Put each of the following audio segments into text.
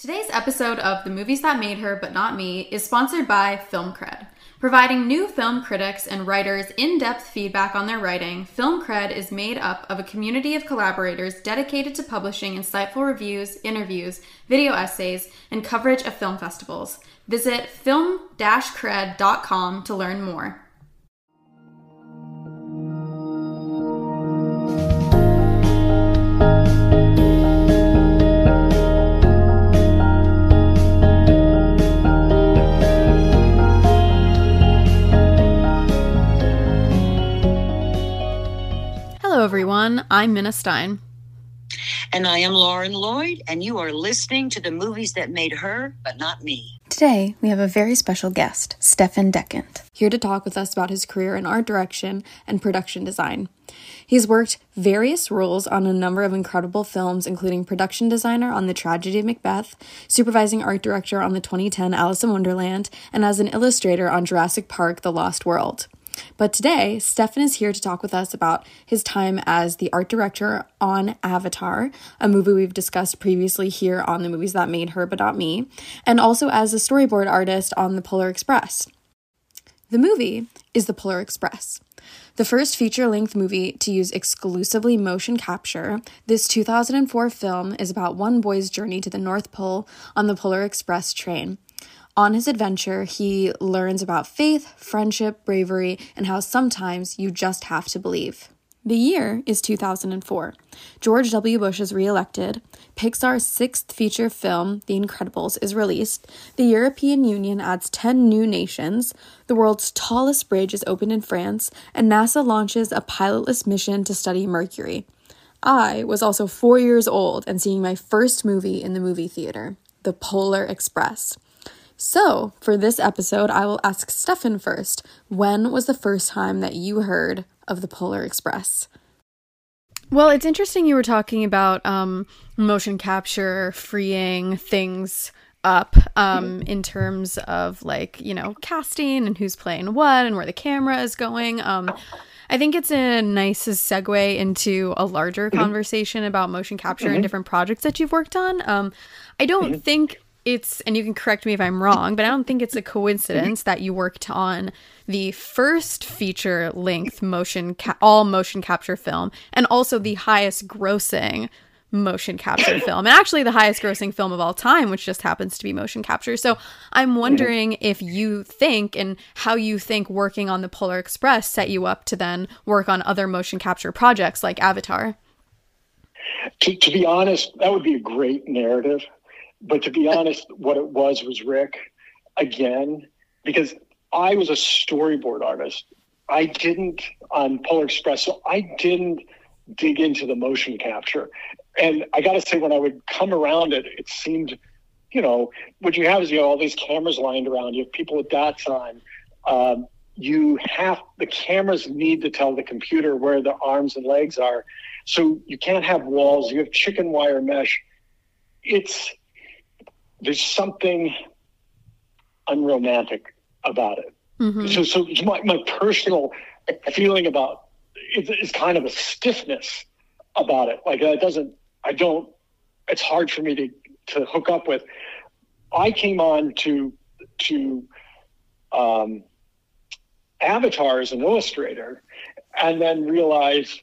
Today's episode of The Movies That Made Her But Not Me is sponsored by Film Cred. Providing new film critics and writers in depth feedback on their writing, Film Cred is made up of a community of collaborators dedicated to publishing insightful reviews, interviews, video essays, and coverage of film festivals. Visit film cred.com to learn more. Hello, everyone. I'm Minnah Stein. And I am Lauren Lloyd, and you are listening to the movies that made her, but not me. Today, we have a very special guest, Stefan Dechant, here to talk with us about his career in art direction and production design. He's worked various roles on a number of incredible films, including production designer on The Tragedy of Macbeth, supervising art director on the 2010 Alice in Wonderland, and as an illustrator on Jurassic Park The Lost World. But today, Stefan is here to talk with us about his time as the art director on Avatar, a movie we've discussed previously here on the movies that made her but not me, and also as a storyboard artist on The Polar Express. The movie is The Polar Express. The first feature length movie to use exclusively motion capture, this 2004 film is about one boy's journey to the North Pole on the Polar Express train. On his adventure, he learns about faith, friendship, bravery, and how sometimes you just have to believe. The year is 2004. George W. Bush is reelected. Pixar's sixth feature film, The Incredibles, is released. The European Union adds 10 new nations. The world's tallest bridge is opened in France. And NASA launches a pilotless mission to study Mercury. I was also four years old and seeing my first movie in the movie theater, The Polar Express. So, for this episode, I will ask Stefan first. When was the first time that you heard of the Polar Express? Well, it's interesting you were talking about um, motion capture freeing things up um, in terms of like, you know, casting and who's playing what and where the camera is going. Um, I think it's a nice segue into a larger mm-hmm. conversation about motion capture mm-hmm. and different projects that you've worked on. Um, I don't mm-hmm. think it's and you can correct me if I'm wrong, but I don't think it's a coincidence that you worked on the first feature length motion ca- all motion capture film and also the highest grossing motion capture film and actually the highest grossing film of all time which just happens to be motion capture. So I'm mm-hmm. wondering if you think and how you think working on the Polar Express set you up to then work on other motion capture projects like Avatar. To, to be honest, that would be a great narrative but to be honest, what it was was Rick again, because I was a storyboard artist. I didn't on Polar Express, so I didn't dig into the motion capture. And I got to say, when I would come around it, it seemed, you know, what you have is you have all these cameras lined around. You have people with dots on. Um, you have the cameras need to tell the computer where the arms and legs are, so you can't have walls. You have chicken wire mesh. It's there's something unromantic about it. Mm-hmm. So, so my, my personal feeling about it is kind of a stiffness about it. Like it doesn't, I don't, it's hard for me to, to hook up with. I came on to, to, um, Avatar as an illustrator and then realized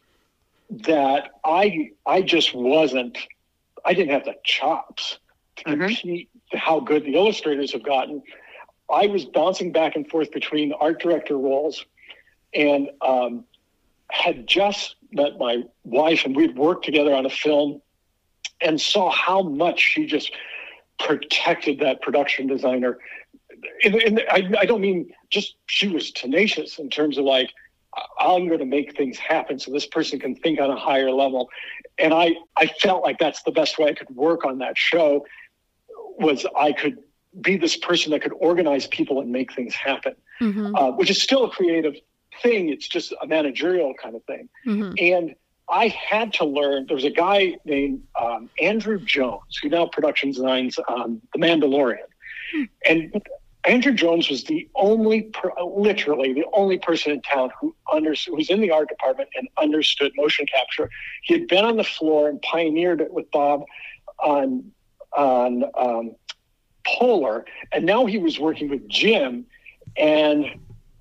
that I, I just wasn't, I didn't have the chops to mm-hmm. how good the illustrators have gotten. I was bouncing back and forth between art director roles and um, had just met my wife, and we'd worked together on a film and saw how much she just protected that production designer. And, and I, I don't mean just she was tenacious in terms of like, I'm going to make things happen so this person can think on a higher level. And I, I felt like that's the best way I could work on that show was I could be this person that could organize people and make things happen, mm-hmm. uh, which is still a creative thing. It's just a managerial kind of thing. Mm-hmm. And I had to learn. There was a guy named um, Andrew Jones who now production designs um, The Mandalorian, mm-hmm. and Andrew Jones was the only, literally the only person in town who understood, who was in the art department and understood motion capture. He had been on the floor and pioneered it with Bob on on um, Polar, and now he was working with Jim, and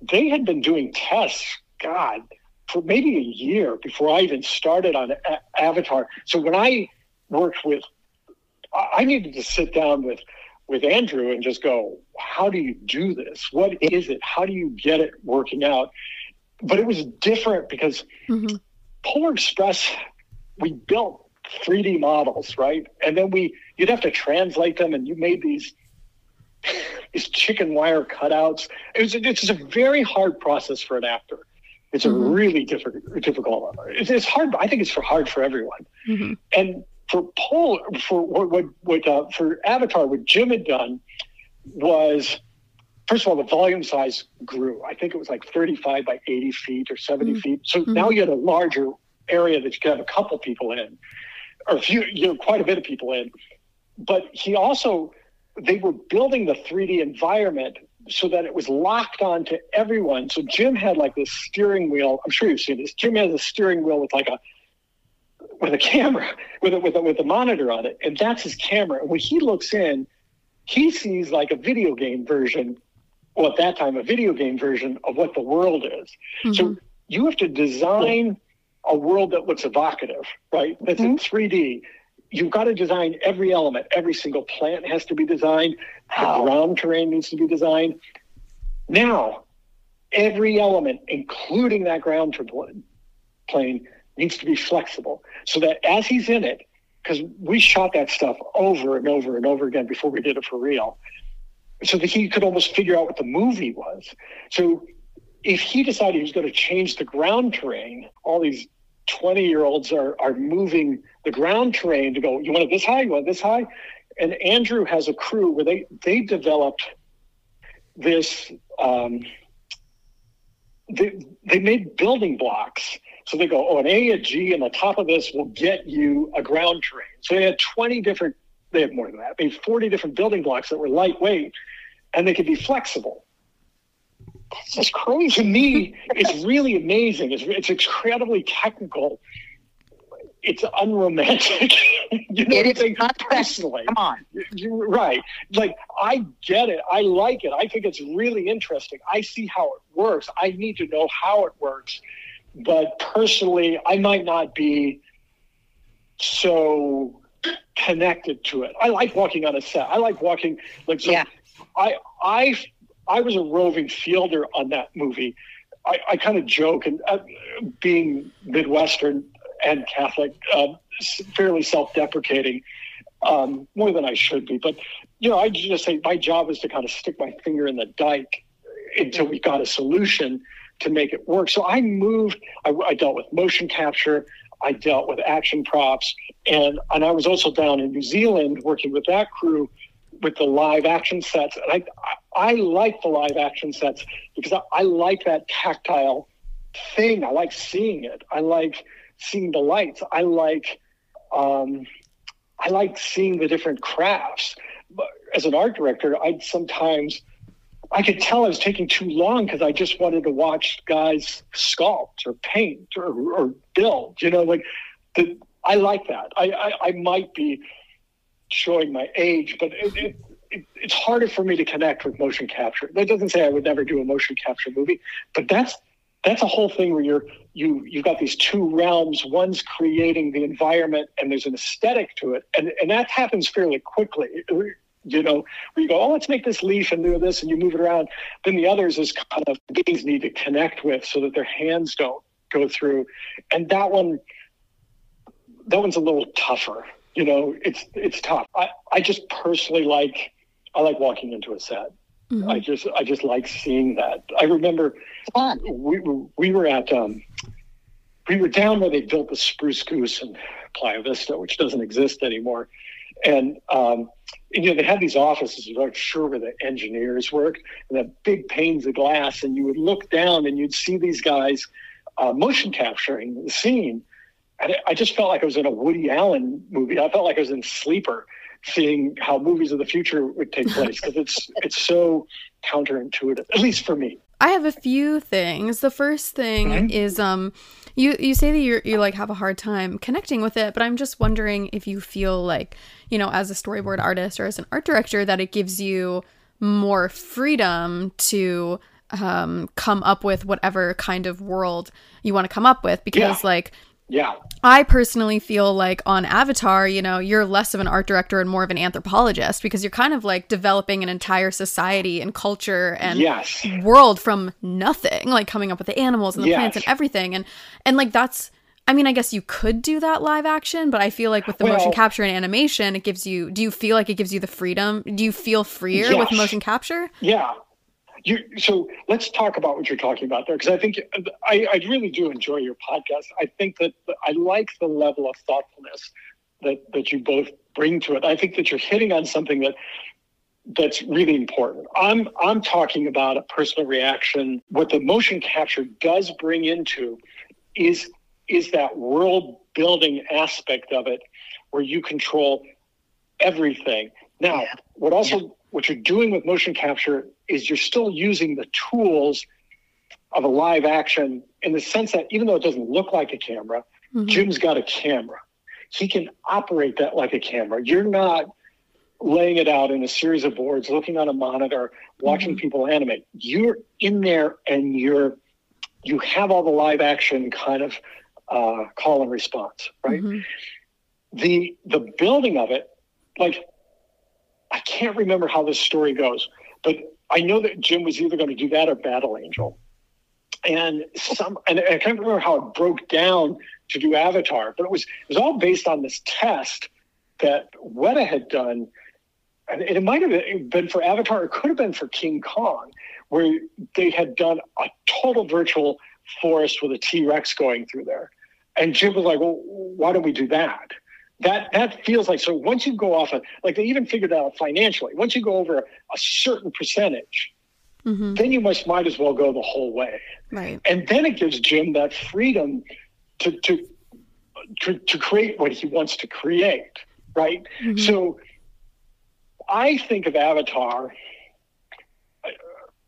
they had been doing tests. God, for maybe a year before I even started on a- Avatar. So when I worked with, I needed to sit down with with Andrew and just go, how do you do this? What is it? How do you get it working out? But it was different because mm-hmm. Polar Express, we built 3D models, right? And then we you'd have to translate them, and you made these these chicken wire cutouts. It was it's a very hard process for an actor. It's mm-hmm. a really difficult difficult. It's, it's, hard. I think it's for hard for everyone. Mm-hmm. And for Paul, for what what, what uh, for Avatar, what Jim had done was. First of all, the volume size grew. I think it was like 35 by 80 feet or 70 mm-hmm. feet. So now you had a larger area that you could have a couple people in, or a few, you know, quite a bit of people in. But he also they were building the 3D environment so that it was locked on to everyone. So Jim had like this steering wheel. I'm sure you've seen this. Jim has a steering wheel with like a with a camera, with a, with a, with a monitor on it, and that's his camera. And when he looks in, he sees like a video game version, well at that time a video game version of what the world is. Mm-hmm. So you have to design a world that looks evocative, right? That's mm-hmm. in 3D you've got to design every element. Every single plant has to be designed. The ground terrain needs to be designed. Now, every element, including that ground terrain, plane, needs to be flexible so that as he's in it, because we shot that stuff over and over and over again before we did it for real, so that he could almost figure out what the movie was. So if he decided he was going to change the ground terrain, all these 20 year olds are, are moving the ground terrain to go, you want it this high? You want this high? And Andrew has a crew where they, they developed this, um, they, they made building blocks. So they go, oh, an A, a G, and the top of this will get you a ground terrain. So they had 20 different, they had more than that, they had 40 different building blocks that were lightweight and they could be flexible it's crazy to me. It's really amazing. It's, it's incredibly technical. It's unromantic. you know it is not personally. Come on, You're right? Like I get it. I like it. I think it's really interesting. I see how it works. I need to know how it works. But personally, I might not be so connected to it. I like walking on a set. I like walking like so. Yeah. I I I was a roving fielder on that movie. I, I kind of joke, and uh, being Midwestern and Catholic, uh, fairly self-deprecating, um, more than I should be. But you know, I just say my job is to kind of stick my finger in the dike until we got a solution to make it work. So I moved. I, I dealt with motion capture. I dealt with action props, and and I was also down in New Zealand working with that crew with the live action sets. And I, I like the live action sets because I, I like that tactile thing. I like seeing it. I like seeing the lights. I like, um, I like seeing the different crafts. But as an art director, I'd sometimes, I could tell I was taking too long because I just wanted to watch guys sculpt or paint or, or build. You know, like the, I like that. I, I, I might be showing my age, but it, it, it, it's harder for me to connect with motion capture. That doesn't say I would never do a motion capture movie, but that's that's a whole thing where you're you you've got these two realms. One's creating the environment, and there's an aesthetic to it, and and that happens fairly quickly. You know, where you go, oh, let's make this leaf and do this, and you move it around. Then the others is kind of beings need to connect with, so that their hands don't go through, and that one that one's a little tougher you know, it's it's tough. I, I just personally like I like walking into a set. Mm-hmm. I just I just like seeing that. I remember we we were at um, we were down where they built the Spruce Goose in Playa Vista, which doesn't exist anymore. And, um, and, you know, they had these offices, I'm not sure where the engineers work, and the big panes of glass, and you would look down and you'd see these guys uh, motion capturing the scene. And I just felt like I was in a Woody Allen movie. I felt like I was in Sleeper, seeing how movies of the future would take place because it's it's so counterintuitive, at least for me. I have a few things. The first thing mm-hmm. is um you you say that you you like have a hard time connecting with it, but I'm just wondering if you feel like, you know, as a storyboard artist or as an art director that it gives you more freedom to um come up with whatever kind of world you want to come up with because yeah. like yeah. I personally feel like on Avatar, you know, you're less of an art director and more of an anthropologist because you're kind of like developing an entire society and culture and yes. world from nothing, like coming up with the animals and the yes. plants and everything. And and like that's I mean, I guess you could do that live action, but I feel like with the well, motion capture and animation, it gives you do you feel like it gives you the freedom? Do you feel freer yes. with motion capture? Yeah. You, so let's talk about what you're talking about there, because I think I, I really do enjoy your podcast. I think that I like the level of thoughtfulness that that you both bring to it. I think that you're hitting on something that that's really important. I'm I'm talking about a personal reaction. What the motion capture does bring into is is that world building aspect of it where you control everything. Now, what also what you're doing with motion capture is you're still using the tools of a live action in the sense that even though it doesn't look like a camera, mm-hmm. Jim's got a camera. He can operate that like a camera. You're not laying it out in a series of boards, looking on a monitor, watching mm-hmm. people animate. You're in there and you're you have all the live action kind of uh, call and response, right? Mm-hmm. The the building of it, like I can't remember how this story goes, but I know that Jim was either going to do that or Battle Angel. And some, and I can't remember how it broke down to do Avatar, but it was it was all based on this test that Weta had done, and it might have been for Avatar. It could have been for King Kong, where they had done a total virtual forest with a T Rex going through there. And Jim was like, "Well, why don't we do that?" That that feels like so once you go off of like they even figured out financially. Once you go over a certain percentage mm-hmm. then you must might as well go the whole way. Right. And then it gives jim that freedom to to to, to create what he wants to create right? Mm-hmm. so i think of avatar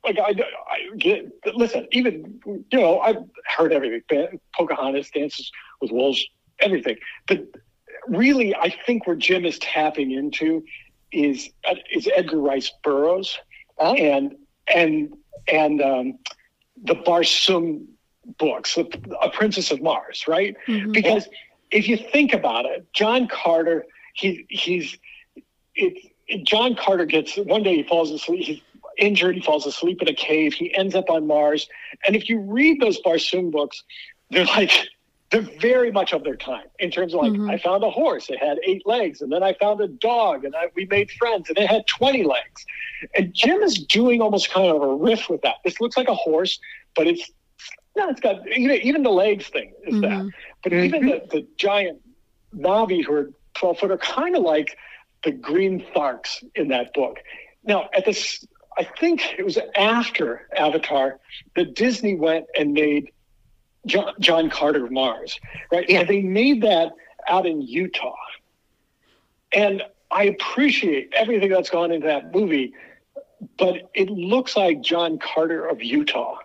like I, I get listen even you know i've heard everything pocahontas dances with wolves everything. But really, I think where Jim is tapping into is uh, is Edgar Rice Burroughs oh. and and and um, the Barsoom books, A Princess of Mars, right? Mm-hmm. Because if you think about it, John Carter, he he's it, it, John Carter gets one day he falls asleep. He's injured. He falls asleep in a cave. He ends up on Mars. And if you read those Barsoom books, they're like they're very much of their time in terms of like mm-hmm. I found a horse, it had eight legs, and then I found a dog, and I, we made friends, and it had twenty legs. And Jim is doing almost kind of a riff with that. This looks like a horse, but it's no, it's got even, even the legs thing is mm-hmm. that. But mm-hmm. even the, the giant Na'vi who are twelve foot are kind of like the green tharks in that book. Now at this, I think it was after Avatar that Disney went and made John, John Carter of Mars, right? Yeah. And they made that out in Utah. And I appreciate everything that's gone into that movie, but it looks like John Carter of Utah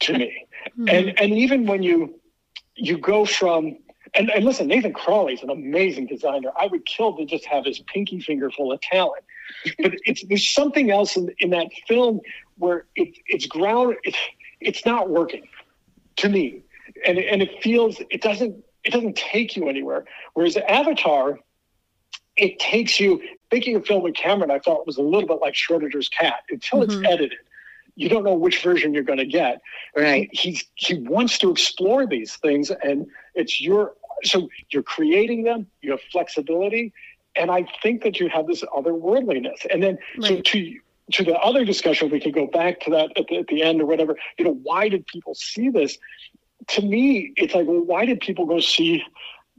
to me. Mm-hmm. And and even when you you go from and, and listen, Nathan Crowley's an amazing designer. I would kill to just have his pinky finger full of talent. But it's there's something else in, in that film where it, it's ground it's it's not working to me and and it feels it doesn't it doesn't take you anywhere. Whereas Avatar, it takes you. Making a film with Cameron, I thought it was a little bit like Schrodinger's cat. Until mm-hmm. it's edited, you don't know which version you're going to get. Right. He he wants to explore these things, and it's your so you're creating them. You have flexibility, and I think that you have this otherworldliness. And then right. so to to the other discussion, we could go back to that at the, at the end or whatever. You know, why did people see this? To me, it's like, well, why did people go see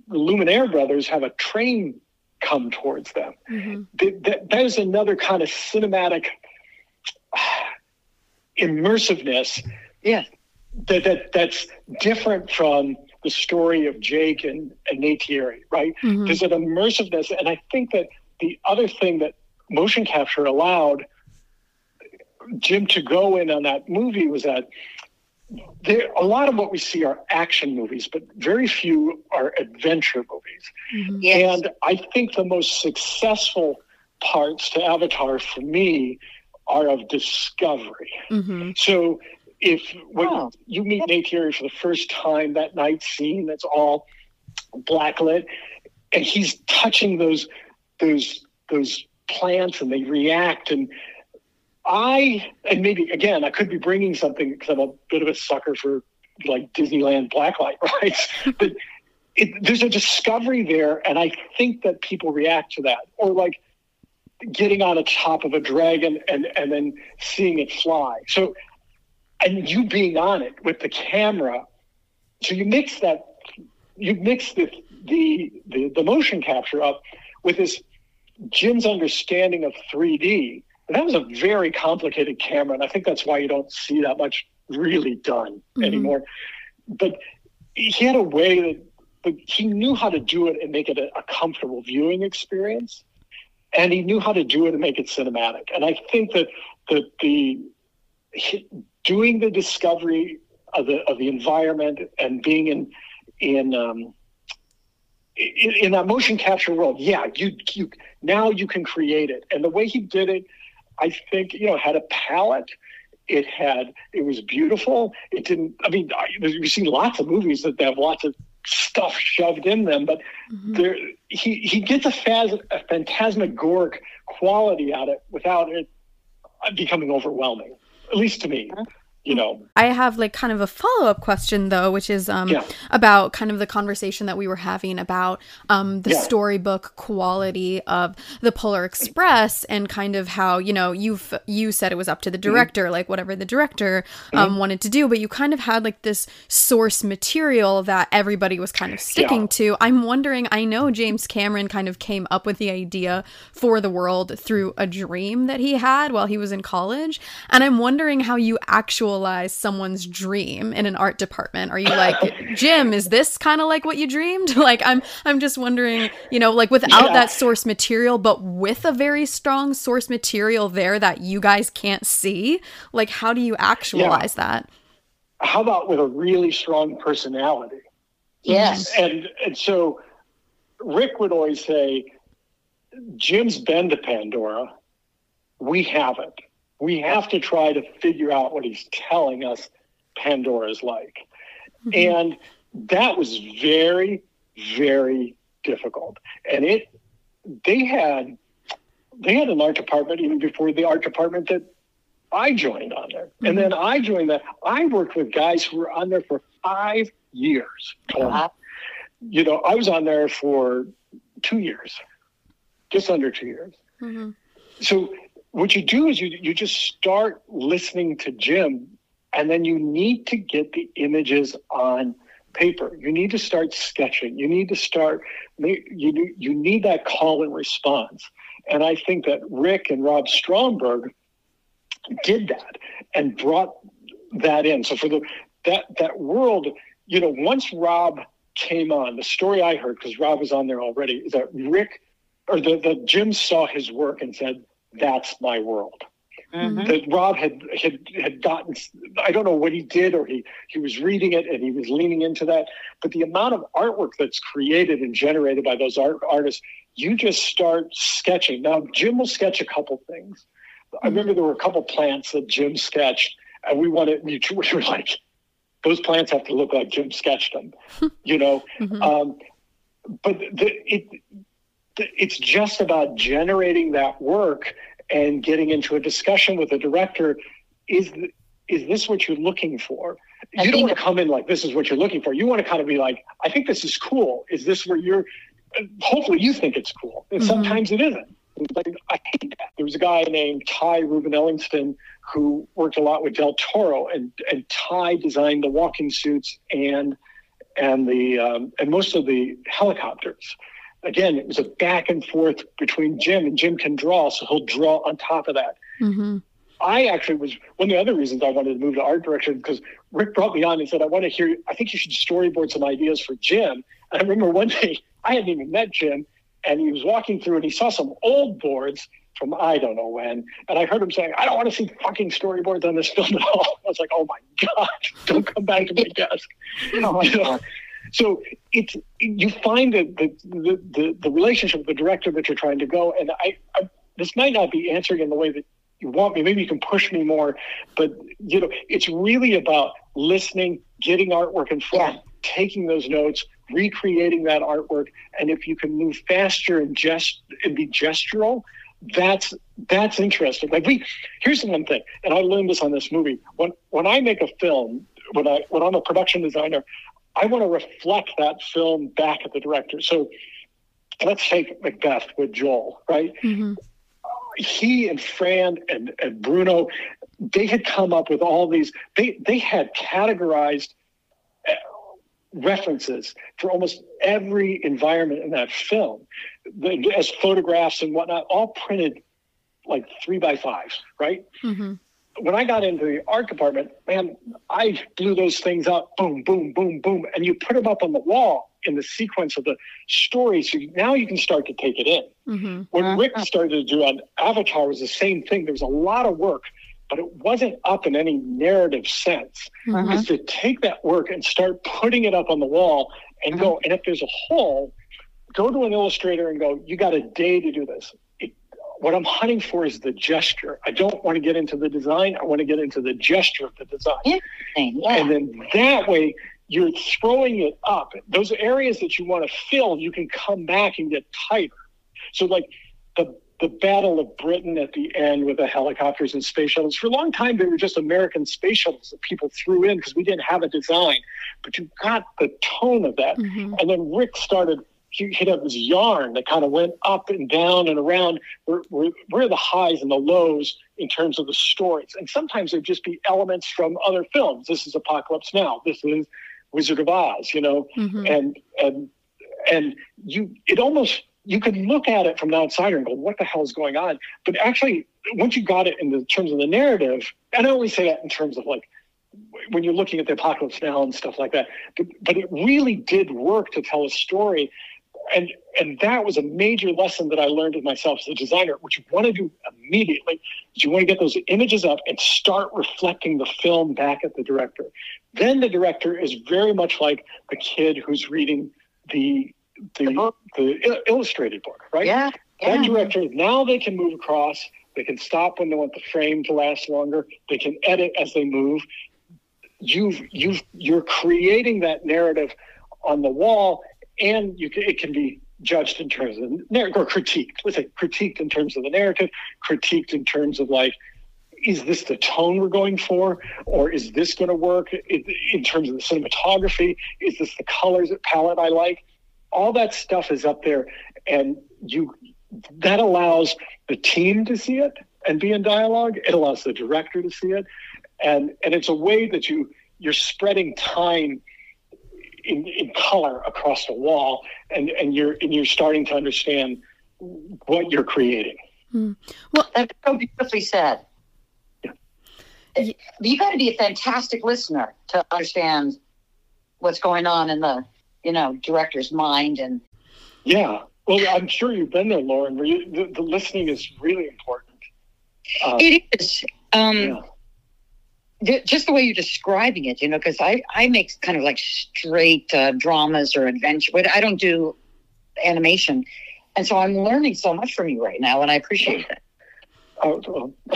the Lumiere brothers have a train come towards them? Mm-hmm. That, that, that is another kind of cinematic immersiveness. Yeah. That, that that's different from the story of Jake and, and Neytiri, right? Mm-hmm. There's an immersiveness. And I think that the other thing that motion capture allowed Jim to go in on that movie was that there a lot of what we see are action movies, but very few are adventure movies. Mm-hmm. Yes. And I think the most successful parts to Avatar for me are of discovery. Mm-hmm. So if when oh. you meet Neytiri for the first time, that night scene that's all blacklit, and he's touching those those those plants and they react and I and maybe again I could be bringing something because I'm a bit of a sucker for like Disneyland blacklight rides, but it, there's a discovery there, and I think that people react to that, or like getting on the top of a dragon and and then seeing it fly. So, and you being on it with the camera, so you mix that, you mix the the the, the motion capture up with this Jim's understanding of 3D and that was a very complicated camera, and I think that's why you don't see that much really done mm-hmm. anymore. But he had a way that but he knew how to do it and make it a, a comfortable viewing experience, and he knew how to do it and make it cinematic. And I think that the the doing the discovery of the of the environment and being in in um, in, in, that motion capture world, yeah, you you now you can create it. And the way he did it I think you know had a palette. It had it was beautiful. It didn't. I mean, we've seen lots of movies that have lots of stuff shoved in them, but mm-hmm. there he he gets a, phas- a phantasmagoric quality out of it without it becoming overwhelming. At least to me. You know i have like kind of a follow-up question though which is um yeah. about kind of the conversation that we were having about um the yeah. storybook quality of the polar express and kind of how you know you've you said it was up to the mm-hmm. director mm-hmm. like whatever the director um mm-hmm. wanted to do but you kind of had like this source material that everybody was kind of sticking yeah. to i'm wondering i know james cameron kind of came up with the idea for the world through a dream that he had while he was in college and i'm wondering how you actually visualize someone's dream in an art department? Are you like, Jim, is this kind of like what you dreamed? like I'm I'm just wondering, you know, like without yeah. that source material but with a very strong source material there that you guys can't see, like how do you actualize yeah. that? How about with a really strong personality? Yes. And and so Rick would always say, Jim's been to Pandora. We haven't we have to try to figure out what he's telling us Pandora's like. Mm-hmm. And that was very, very difficult. And it they had they had an art department even before the art department that I joined on there. Mm-hmm. And then I joined that. I worked with guys who were on there for five years. Uh-huh. You know, I was on there for two years, just under two years. Mm-hmm. So what you do is you you just start listening to Jim, and then you need to get the images on paper. You need to start sketching. You need to start. You you need that call and response. And I think that Rick and Rob Stromberg did that and brought that in. So for the that that world, you know, once Rob came on, the story I heard because Rob was on there already is that Rick or the, the Jim saw his work and said, that's my world. Mm-hmm. That Rob had, had had gotten I don't know what he did or he he was reading it and he was leaning into that. But the amount of artwork that's created and generated by those art, artists, you just start sketching. Now Jim will sketch a couple things. Mm-hmm. I remember there were a couple plants that Jim sketched, and we wanted we were like, those plants have to look like Jim sketched them, you know. Mm-hmm. Um, but the, it it's just about generating that work and getting into a discussion with the director. Is is this what you're looking for? I you don't want to come in like this is what you're looking for. You want to kind of be like, I think this is cool. Is this where you're? Hopefully, you think it's cool, and mm-hmm. sometimes it isn't. Like, I hate that. There was a guy named TyRuben Ellingson who worked a lot with Del Toro, and and Ty designed the walking suits and and the um, and most of the helicopters again, it was a back and forth between Jim, and Jim can draw, so he'll draw on top of that. Mm-hmm. I actually was one of the other reasons I wanted to move to art direction because Rick brought me on and said, I want to hear, I think you should storyboard some ideas for Jim. And I remember one day I hadn't even met Jim, and he was walking through and he saw some old boards from I don't know when. And I heard him saying, I don't want to see fucking storyboards on this film at all. I was like, oh my God, don't come back to my desk. Oh, you know? So it's you find the the, the the relationship with the director that you're trying to go, and I, I this might not be answering in the way that you want me. Maybe you can push me more, but you know, it's really about listening, getting artwork in front, yeah. taking those notes, recreating that artwork, and if you can move faster and just and be gestural, that's that's interesting. Like we, here's the one thing, and I learned this on this movie. When when I make a film, when I when I'm a production designer, I want to reflect that film back at the director. So let's take Macbeth with Joel, right? Mm-hmm. He and Fran and, and Bruno, they had come up with all these. They they had categorized uh, references for almost every environment in that film, as photographs and whatnot, all printed like three by fives, right? Mm-hmm when I got into the art department, man, I blew those things up, boom, boom, boom, boom, and you put them up on the wall in the sequence of the story. So now you can start to take it in. Mm-hmm. What uh-huh. Rick started to do on Avatar was the same thing. There was a lot of work, but it wasn't up in any narrative sense. Mm-hmm. Is to take that work and start putting it up on the wall and go. And if there's a hole, go to an illustrator and go, you got a day to do this what I'm hunting for is the gesture. I don't want to get into the design. I want to get into the gesture of the design. Yeah. And then that way you're throwing it up. Those areas that you want to fill, you can come back and get tighter. So like the the Battle of Britain at the end with the helicopters and space shuttles. For a long time, they were just American space shuttles that people threw in because we didn't have a design. But you got the tone of that. Mm-hmm. And then Rick started he'd have this yarn that kind of went up and down and around where, where, where the highs and the lows in terms of the stories. And sometimes there'd just be elements from other films. This is Apocalypse Now. This is Wizard of Oz, you know, mm-hmm. and and and you it almost you could look at it from the outsider and go, what the hell is going on? But actually, once you got it in the terms of the narrative, and I always say that in terms of like when you're looking at the apocalypse now and stuff like that, but, but it really did work to tell a story and and that was a major lesson that I learned of myself as a designer. What you want to do immediately is you want to get those images up and start reflecting the film back at the director. Then the director is very much like a kid who's reading the the the illustrated book, right? Yeah. yeah. That director now they can move across. They can stop when they want the frame to last longer. They can edit as they move. You've you've you're creating that narrative on the wall and you can, it can be judged in terms of narrative or critiqued. Let's say critiqued in terms of the narrative, critiqued in terms of like, is this the tone we're going for, or is this going to work in, in terms of the cinematography? Is this the colors palette I like? All that stuff is up there, and you that allows the team to see it and be in dialogue. It allows the director to see it, and and it's a way that you you're spreading time in, in color across the wall, and, and you're and you're starting to understand what you're creating. Hmm. Well, that's so beautifully said. Yeah. You got to be a fantastic listener to understand what's going on in the you know director's mind and. Yeah, well, I'm sure you've been there, Lauren. Where you, the, the listening is really important. Um, it is. Um, yeah just the way you're describing it, you know, because I, I make kind of like straight uh, dramas or adventure, but I don't do animation. And so I'm learning so much from you right now, and I appreciate it. Oh,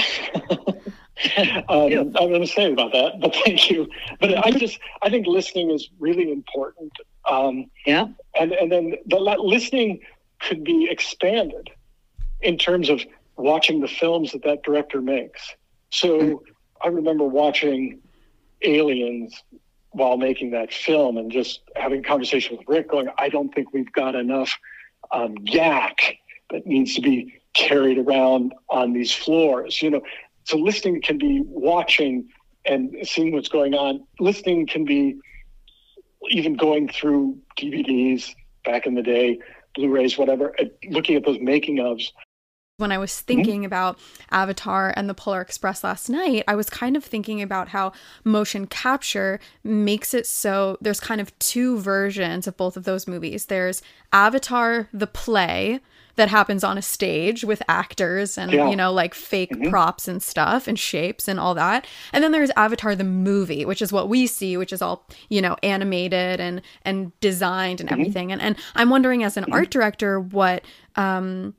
um, I'm say about that, but thank you. But I just, I think listening is really important. Um, yeah. And, and then the listening could be expanded in terms of watching the films that that director makes. So, mm-hmm I remember watching Aliens while making that film and just having a conversation with Rick going, I don't think we've got enough um, yak that needs to be carried around on these floors. You know, so listening can be watching and seeing what's going on. Listening can be even going through DVDs back in the day, Blu-rays, whatever, looking at those making ofs when I was mm-hmm. thinking mm-hmm. about Avatar and the Polar Express last night, I was kind of thinking about how motion capture makes it so there's kind of two versions of both of those movies. There's Avatar, the play, that happens on a stage with actors and yeah. you know like fake mm-hmm. props and stuff and shapes and all that and then there's avatar the movie which is what we see which is all you know animated and and designed and mm-hmm. everything and and i'm wondering as an mm-hmm. art director what um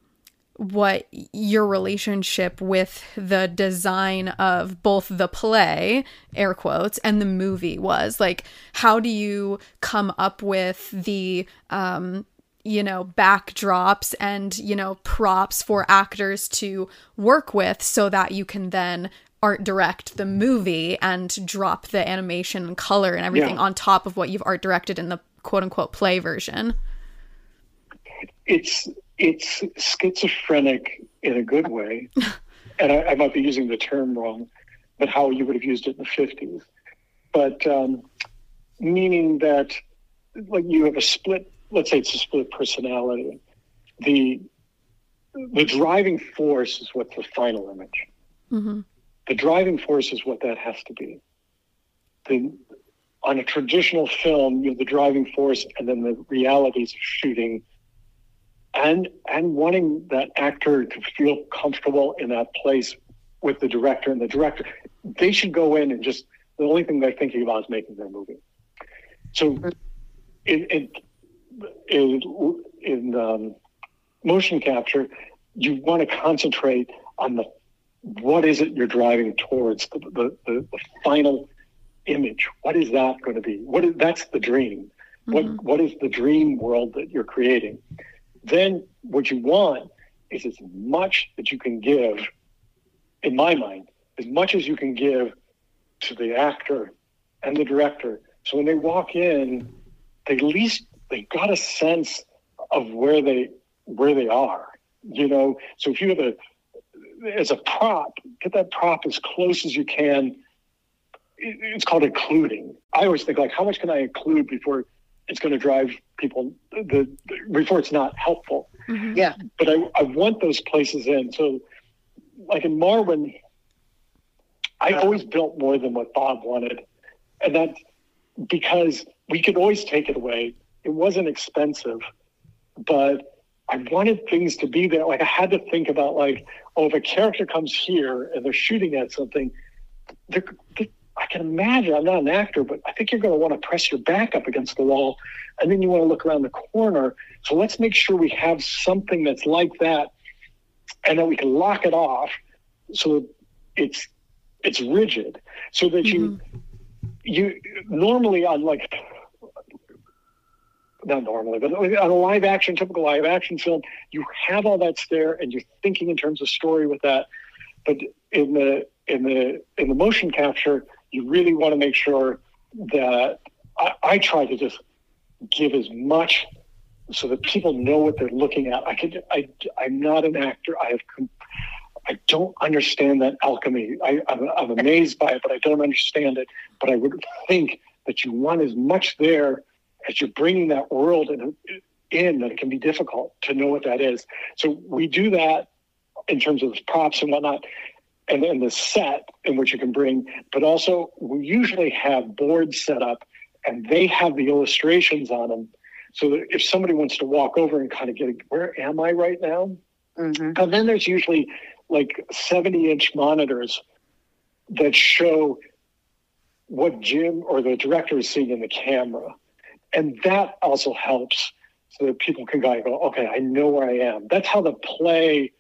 what your relationship with the design of both the play air quotes and the movie was like how do you come up with the um you know backdrops and you know props for actors to work with so that you can then art direct the movie and drop the animation and color and everything yeah. on top of what you've art directed in the quote unquote play version it's it's schizophrenic in a good way, and I, I, might be using the term wrong, but how you would have used it in the fifties. But um, meaning that, like, you have a split. Let's say it's a split personality. The the driving force is what's the final image. Mm-hmm. The driving force is what that has to be. The, on a traditional film, you have the driving force and then the realities of shooting and and wanting that actor to feel comfortable in that place with the director and the director. They should go in and just the only thing they're thinking about is making their movie. So in in in, in um, motion capture you want to concentrate on the what is it you're driving towards the, the, the, the final image. What is that going to be? What is that's the dream. Mm-hmm. what what is the dream world that you're creating then what you want is as much that you can give, in my mind, as much as you can give to the actor and the director. So when they walk in, they at least they got a sense of where they where they are. You know, so if you have a as a prop, get that prop as close as you can. It's called including. I always think like, how much can I include before it's going to drive people the, the before it's not helpful. Mm-hmm. Yeah. But I, I want those places in. So like in Marwen, I always built more than what Bob wanted. And that because we could always take it away. It wasn't expensive, but I wanted things to be there. Like I had to think about like, oh, if a character comes here and they're shooting at something, they're, they're I can imagine, I'm not an actor, but I think you're going to want to press your back up against the wall and then you want to look around the corner. So let's make sure we have something that's like that and that we can lock it off so it's it's rigid so that mm-hmm. you you normally on like not normally, but on a live action, typical live action film, you have all that's there and you're thinking in terms of story with that. But in the in the in the motion capture, you really want to make sure that I, I try to just give as much so that people know what they're looking at. I could, I, I'm not an actor. I have, I don't understand that alchemy. I, I'm, I'm amazed by it, but I don't understand it. But I would think that you want as much there as you're bringing that world in, in that it can be difficult to know what that is. So we do that in terms of props and whatnot and then the set in which you can bring, but also we usually have boards set up and they have the illustrations on them. So that if somebody wants to walk over and kind of get, where am I right now? Mm-hmm. And then there's usually like 70 inch monitors that show what Jim or the director is seeing in the camera. And that also helps so that people can go, okay, I know where I am. That's how the play,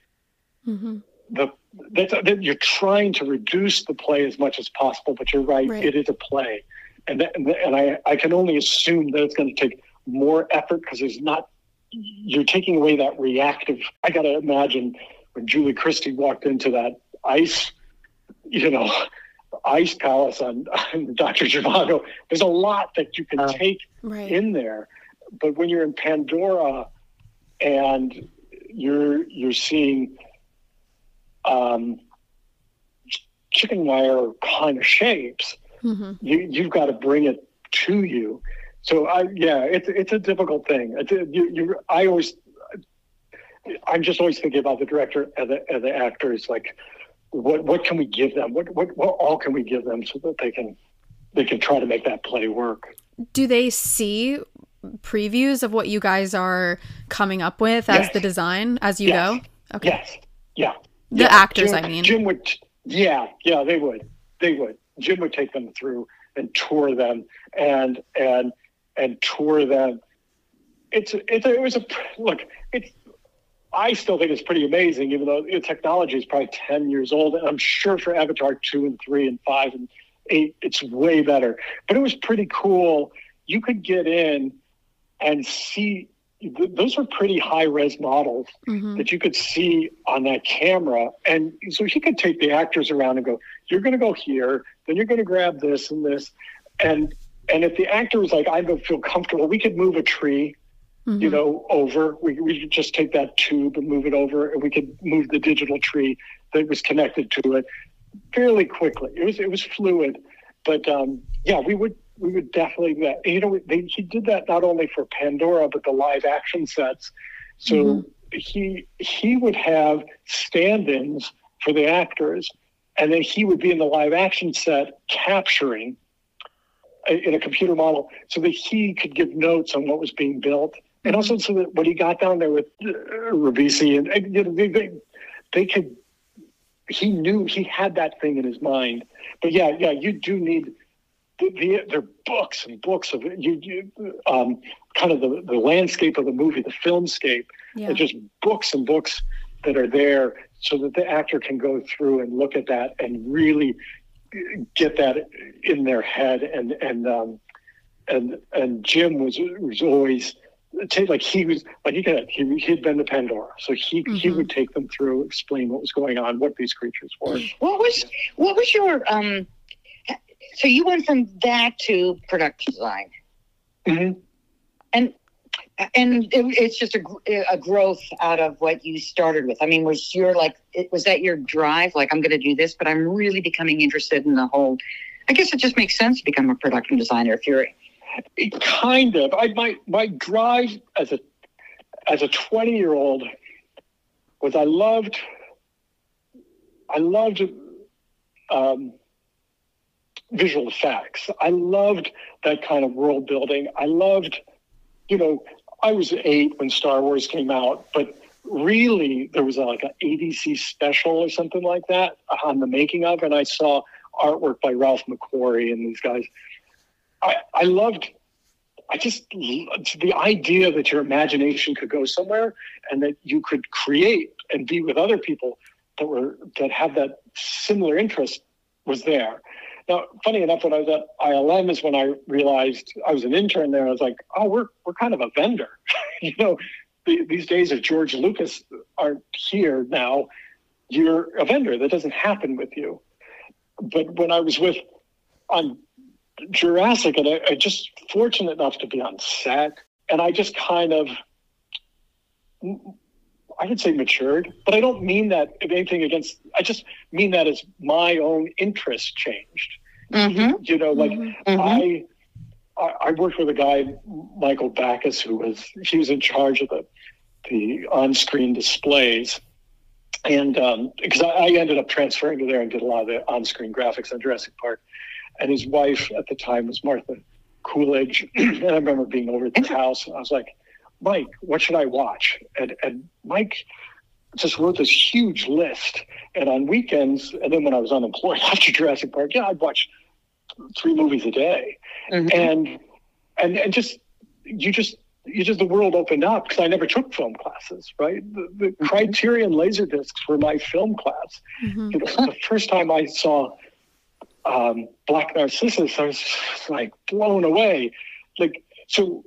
mm-hmm. the that's, that you're trying to reduce the play as much as possible, but you're right, right. it is a play. And, that, and I, I can only assume that it's going to take more effort because there's not, you're taking away that reactive. I got to imagine when Julie Christie walked into that ice, you know, ice palace on, on Dr. Zhivago, there's a lot that you can uh, take right. in there. But when you're in Pandora and you're, you're seeing, um, chicken wire kind of shapes, mm-hmm. you, you've got to bring it to you. So I, yeah, it's it's a difficult thing. It's, you, you, I always, I'm just always thinking about the director and the, and the actors. Like, what what can we give them? What what what all can we give them so that they can they can try to make that play work? Do they see previews of what you guys are coming up with as Yes. the design as you Yes. go? Okay. Yes. Yeah. The Yeah. actors, Jim- I mean. Jim would. Yeah. Yeah. They would. They would. Jim would take them through and tour them and and and tour them. It's it's it was a look. It's I still think it's pretty amazing, even though the technology is probably ten years old, and I'm sure for Avatar two and three and five and eight, it's way better. But it was pretty cool. You could get in and see. Th- Those are pretty high res models Mhm. that you could see on that camera. And so he could take the actors around and go, You're gonna go here, then you're gonna grab this and this. And and if the actor was like, I don't feel comfortable, we could move a tree, you Mhm. know, over. We we could just take that tube and move it over and we could move the digital tree that was connected to it fairly quickly. It was it was fluid. But um, yeah, we would we would definitely do that. You know, they, he did that not only for Pandora but the live action sets. So Mhm. he he would have stand-ins for the actors, and then he would be in the live action set capturing a- in a computer model, so that he could give notes on what was being built, and also so that when he got down there with uh, Ribisi and, and you know, they, they they could. He knew he had that thing in his mind, but yeah, yeah, you do need the, the there are books and books of. You, you um, kind of the, the landscape of the movie, the filmscape. Yeah. There's just books and books that are there so that the actor can go through and look at that and really get that in their head. And and um, and and Jim was was always like he was like he could he he'd been to Pandora, so he he Mhm. would take them through, explain what was going on, what these creatures were. What was what was your um? So you went from that to production design, Mhm. and and it, it's just a, a growth out of what you started with. I mean, was your like it, was that your drive? Like I'm going to do this, but I'm really becoming interested in the whole. I guess it just makes sense to become a production designer if you're. It kind of. I my my drive as a as a twenty year old was I loved I loved um, visual effects. I loved that kind of world building. I loved, you know, I was eight when Star Wars came out, but really there was a, like an ADC special or something like that on the making of, and I saw artwork by Ralph McQuarrie and these guys. I, I loved I just the idea that your imagination could go somewhere and that you could create and be with other people that were that have that similar interest was there. Now, funny enough, when I was at ILM is when I realized I was an intern there. I was like, oh, we're we're kind of a vendor, you know. The, these days, if George Lucas aren't here now, you're a vendor. That doesn't happen with you. But when I was with on Jurassic, and I, I just fortunate enough to be on set, and I just kind of, I could say matured, but I don't mean that if anything against. I just mean that as my own interest changed. Mm-hmm. You know, like Mhm. I, I worked with a guy, Michael Backes, who was he was in charge of the the on-screen displays, and because I, I ended up transferring to there and did a lot of the on-screen graphics on Jurassic Park, and his wife at the time was Martha Coolidge, and I remember being over at the house, and I was like, Mike, what should I watch? And and Mike just wrote this huge list, and on weekends, and then when I was unemployed after Jurassic Park, yeah, I'd watch three movies a day Mhm. and and and just you just you just the world opened up because I never took film classes, right? The, the Criterion Laserdiscs were my film class. Mhm. You know, the first time I saw um, Black Narcissus, I was like blown away. Like so,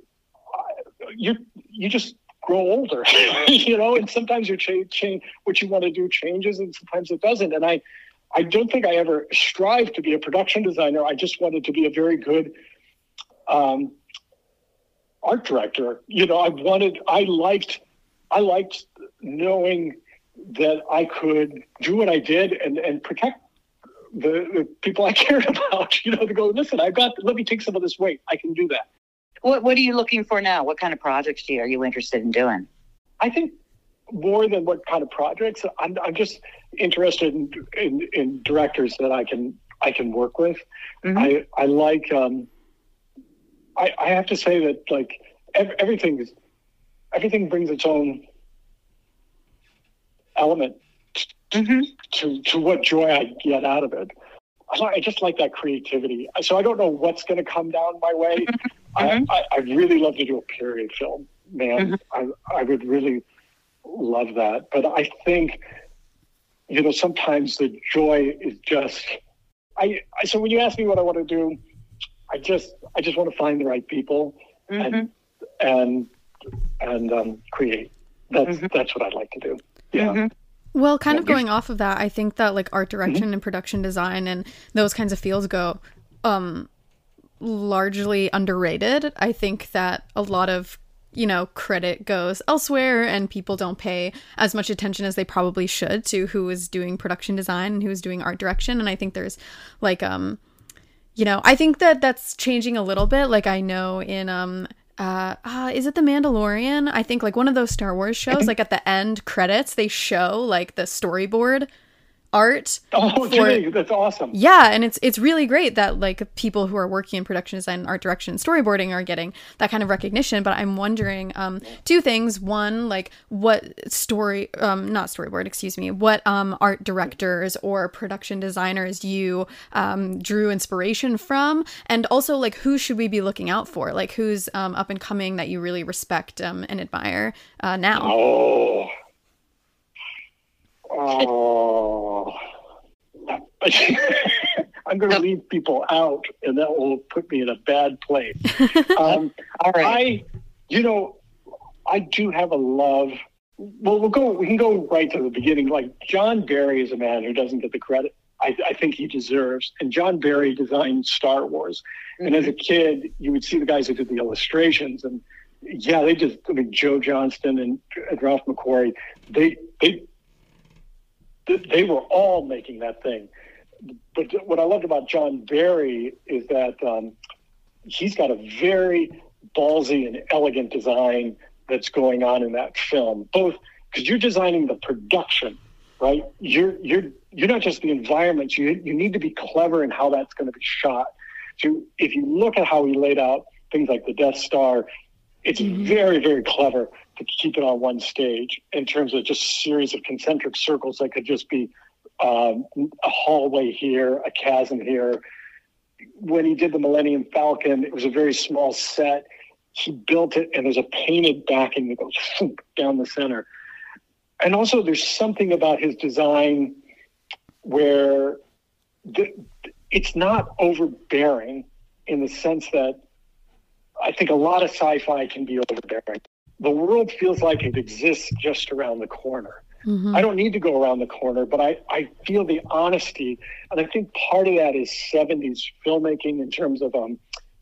you you just grow older, you know, and sometimes your change change what you want to do changes, and sometimes it doesn't. And I I don't think I ever strived to be a production designer. I just wanted to be a very good um, art director. You know, I wanted, I liked, I liked knowing that I could do what I did and, and protect the, the people I cared about. You know, to go, listen, I've got, let me take some of this weight. I can do that. What What are you looking for now? What kind of projects do you, are you interested in doing? I think more than what kind of projects, I'm, I'm just interested in, in, in directors that I can I can work with. Mhm. I I like. Um, I I have to say that like everything is everything brings its own element mm-hmm. to to what joy I get out of it. I just like that creativity. So I don't know what's going to come down my way. Mm-hmm. I, I, I, really love to do a period film, man. Mm-hmm. I, I would really love that. But I think, you know, sometimes the joy is just. I, I so when you ask me what I want to do, I just I just want to find the right people mm-hmm. and and and um, create. That's mm-hmm. that's what I'd like to do. Yeah. Mm-hmm. Well, kind yeah, of going off of that, I think that like art direction mm-hmm. and production design and those kinds of fields go um largely underrated. I think that a lot of you know, credit goes elsewhere and people don't pay as much attention as they probably should to who is doing production design and who is doing art direction. And I think there's like, um, you know, I think that that's changing a little bit. Like I know in, um, uh, uh, is it the Mandalorian? I think like one of those Star Wars shows, like at the end credits, they show like the storyboard art. Oh, for, that's awesome. Yeah, and it's it's really great that like people who are working in production design, art direction, storyboarding are getting that kind of recognition. But I'm wondering um, two things. One, like what story, um, not storyboard, excuse me, what um, art directors or production designers you um, drew inspiration from, and also like who should we be looking out for? Like who's um, up and coming that you really respect um, and admire uh, now? Oh. Oh, I'm going to leave people out, and that will put me in a bad place. Um, All right. I, you know, I do have a love. Well, we'll go. We can go right to the beginning. Like John Barry is a man who doesn't get the credit I, I think he deserves. And John Barry designed Star Wars, mm-hmm. and as a kid, you would see the guys who did the illustrations, and yeah, they just. I mean, Joe Johnston and, and Ralph McQuarrie, they they they were all making that thing. But what I loved about John Barry is that um, he's got a very ballsy and elegant design that's going on in that film. Both because you're designing the production, right? You're you're you're not just the environment. You you need to be clever in how that's going to be shot. So if you look at how he laid out things like the Death Star, it's mm-hmm. very very clever to keep it on one stage in terms of just series of concentric circles that could just be um, a hallway here, a chasm here. When he did the Millennium Falcon, it was a very small set. He built it, and there's a painted backing that goes down the center. And also, there's something about his design where the, it's not overbearing in the sense that I think a lot of sci-fi can be overbearing the world feels like it exists just around the corner. Mm-hmm. I don't need to go around the corner, but I, I feel the honesty. And I think part of that is 70s filmmaking in terms of um,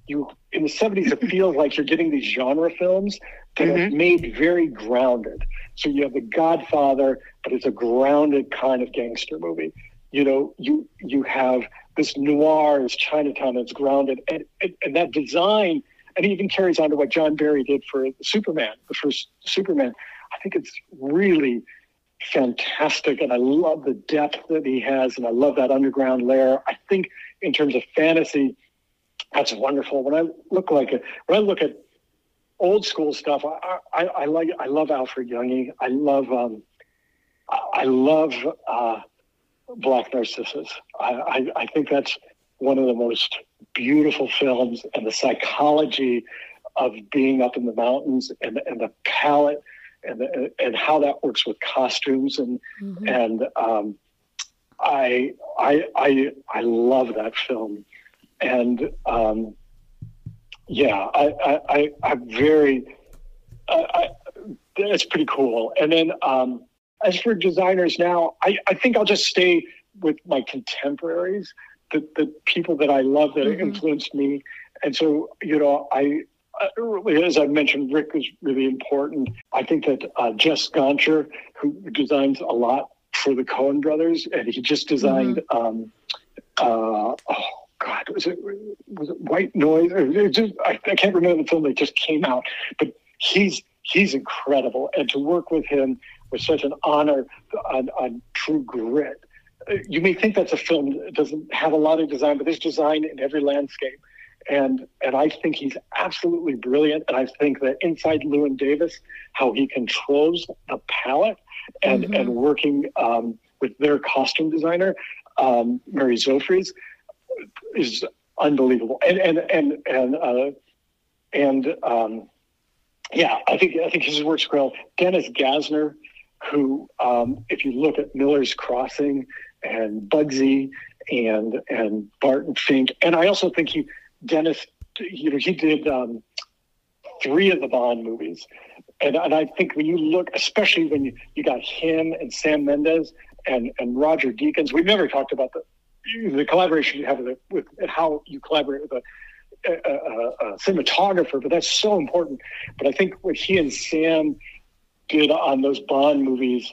you in the 70s, it feels like you're getting these genre films that mm-hmm. are made very grounded. So you have The Godfather, but it's a grounded kind of gangster movie. You know, you you have this noir, is Chinatown that's grounded, and, and, and that design – and even carries on to what John Barry did for Superman, the first Superman. I think it's really fantastic, and I love the depth that he has, and I love that underground layer. I think in terms of fantasy, that's wonderful. When I look like it, when I look at old school stuff, I, I, I like I love Alfred Junge. I love um, I love uh, Black Narcissus. I, I, I think that's one of the most beautiful films and the psychology of being up in the mountains and, and the palette and, the, and how that works with costumes and mm-hmm. and um, I, I I I love that film. And um, yeah I I, I I'm very I, it's pretty cool. And then um, as for designers now I, I think I'll just stay with my contemporaries the, the people that I love that mm-hmm. influenced me. And so, you know, I, as I mentioned, Rick is really important. I think that uh, Jess Gonchor, who designs a lot for the Coen brothers, and he just designed, mm-hmm. um, uh, oh God, was it was it White Noise? Just, I, I, can't remember the film that just came out, but he's he's incredible, and to work with him was such an honor on, on True Grit you may think that's a film that doesn't have a lot of design, but there's design in every landscape. and and I think he's absolutely brilliant. And I think that inside Llewyn Davis, how he controls the palette and mm-hmm. and working um, with their costume designer, um, Mary Zophres, is unbelievable. And and and and uh, and um, yeah, I think I think his work's well. Dennis Gassner, who, um, if you look at Miller's Crossing and Bugsy and and Barton Fink, and I also think he Dennis, you know, he did um, three of the Bond movies, and and I think when you look, especially when you, you got him and Sam Mendes and and Roger Deakins, we've never talked about the the collaboration you have with, with and how you collaborate with a a, a, a, cinematographer, but that's so important. But I think what he and Sam did on those Bond movies,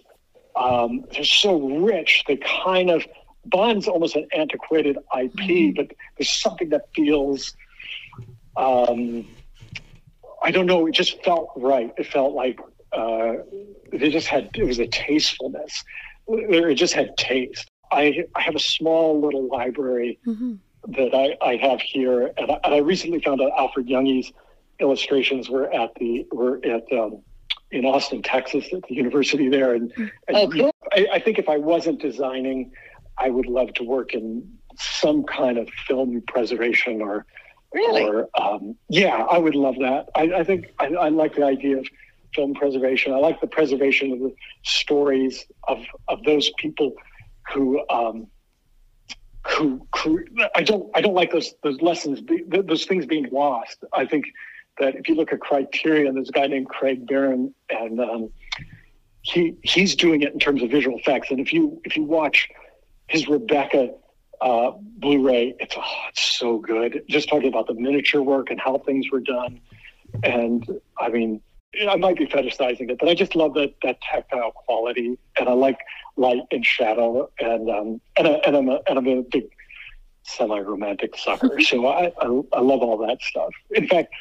um, they're so rich. They kind of Bond's almost an antiquated IP, mm-hmm. but there's something that feels, um, I don't know, it just felt right. It felt like uh, they just had, it was a tastefulness. It just had taste. I, I have a small little library mm-hmm. that I, I have here, and I, and I recently found out Alfred Junge's illustrations were at the were at um, in Austin, Texas, at the university there, and, and oh, cool. I, I think if I wasn't designing I would love to work in some kind of film preservation or really? or um, yeah I would love that. I, I think I, I, like the idea of film preservation. I like the preservation of the stories of of those people who um, who, who I don't I don't like those those lessons those things being lost. I think that if you look at Criterion there's a guy named Craig Barron and um, he he's doing it in terms of visual effects and if you if you watch his Rebecca uh, Blu-ray. It's, oh, it's so good. Just talking about the miniature work and how things were done, and I mean, I might be fetishizing it, but I just love that that tactile quality, and I like light and shadow, and um, and, I, and I'm a, and I'm a big semi-romantic sucker, so I, I I love all that stuff. In fact,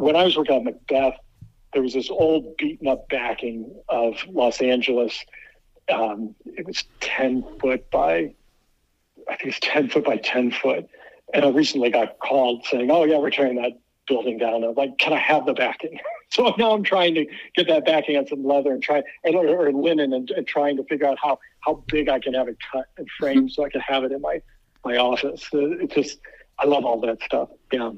when I was working on Macbeth, there was this old beaten up backing of Los Angeles um, it was 10 foot by, I think it's 10 foot by 10 foot. And I recently got called saying, oh, yeah, we're tearing that building down. I'm like, can I have the backing? so now I'm trying to get that backing on some leather and try, and, or, or linen and, and, trying to figure out how, how big I can have it cut and framed so I can have it in my, my office. It's just, I love all that stuff. Yeah.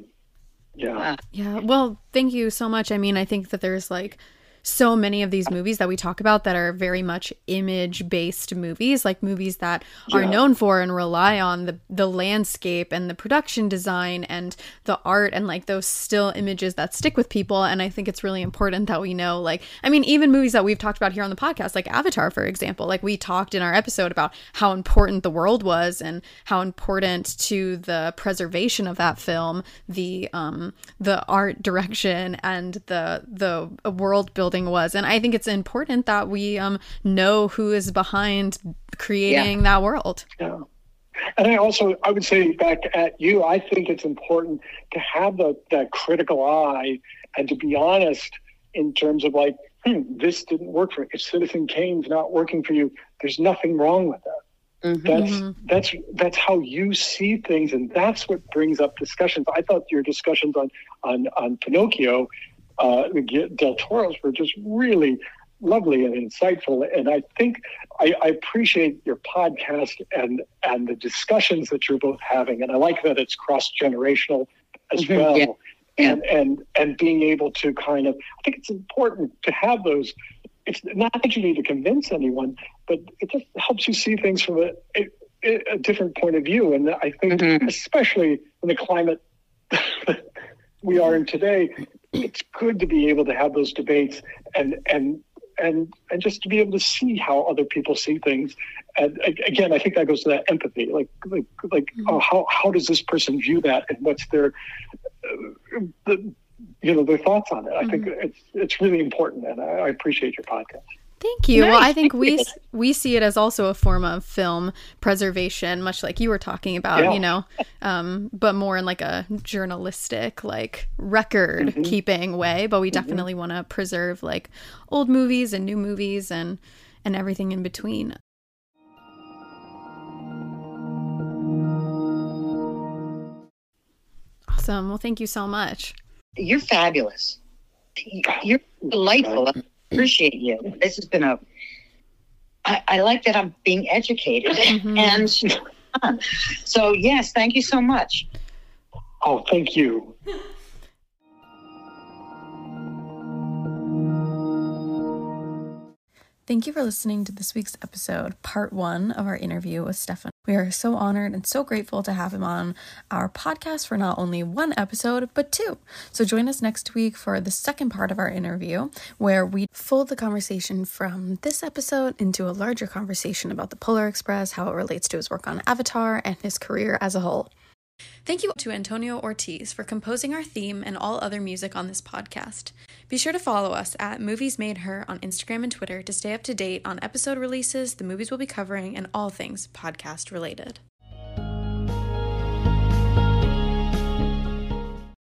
Yeah. Yeah. Well, thank you so much. I mean, I think that there's like, so many of these movies that we talk about that are very much image based movies, like movies that yeah. are known for and rely on the the landscape and the production design and the art and like those still images that stick with people. And I think it's really important that we know, like, I mean, even movies that we've talked about here on the podcast, like Avatar, for example, like we talked in our episode about how important the world was and how important to the preservation of that film the um the art direction and the the world building building was. And I think it's important that we um, know who is behind creating yeah. that world. Yeah. And I also, I would say back at you, I think it's important to have the, that critical eye and to be honest in terms of like, hmm, this didn't work for me. If Citizen Kane's not working for you, there's nothing wrong with that. Mm-hmm. That's mm-hmm. that's that's how you see things, and that's what brings up discussions. I thought your discussions on on on Pinocchio uh, Del Toro's were just really lovely and insightful. And I think I, I, appreciate your podcast and and the discussions that you're both having. And I like that it's cross generational as mm-hmm, well. Yeah. And and and being able to kind of I think it's important to have those. It's not that you need to convince anyone, but it just helps you see things from a, a, a different point of view. And I think, mm-hmm. especially in the climate we are in today, it's good to be able to have those debates and and and and just to be able to see how other people see things. And again, I think that goes to that empathy. Like like like mm-hmm. oh, how how does this person view that, and what's their uh, the, you know their thoughts on it. I mm-hmm. think it's it's really important, and I, I appreciate your podcast. Thank you. Nice. Well, I think we we see it as also a form of film preservation, much like you were talking about, yeah. you know, um, but more in like a journalistic, like record mm-hmm. keeping way. But we mm-hmm. definitely want to preserve like old movies and new movies and and everything in between. Awesome. Awesome. Well, thank you so much. You're fabulous. You're delightful. I appreciate you. This has been a. I, I like that I'm being educated mm-hmm. and so yes, thank you so much. Oh, thank you. Thank you for listening to this week's episode, part one of our interview with Stefan. We are so honored and so grateful to have him on our podcast for not only one episode, but two. So join us next week for the second part of our interview, where we fold the conversation from this episode into a larger conversation about the Polar Express, how it relates to his work on Avatar, and his career as a whole. Thank you to Antonio Ortiz for composing our theme and all other music on this podcast. Be sure to follow us at Movies Made Her on Instagram and Twitter to stay up to date on episode releases, the movies we'll be covering, and all things podcast related.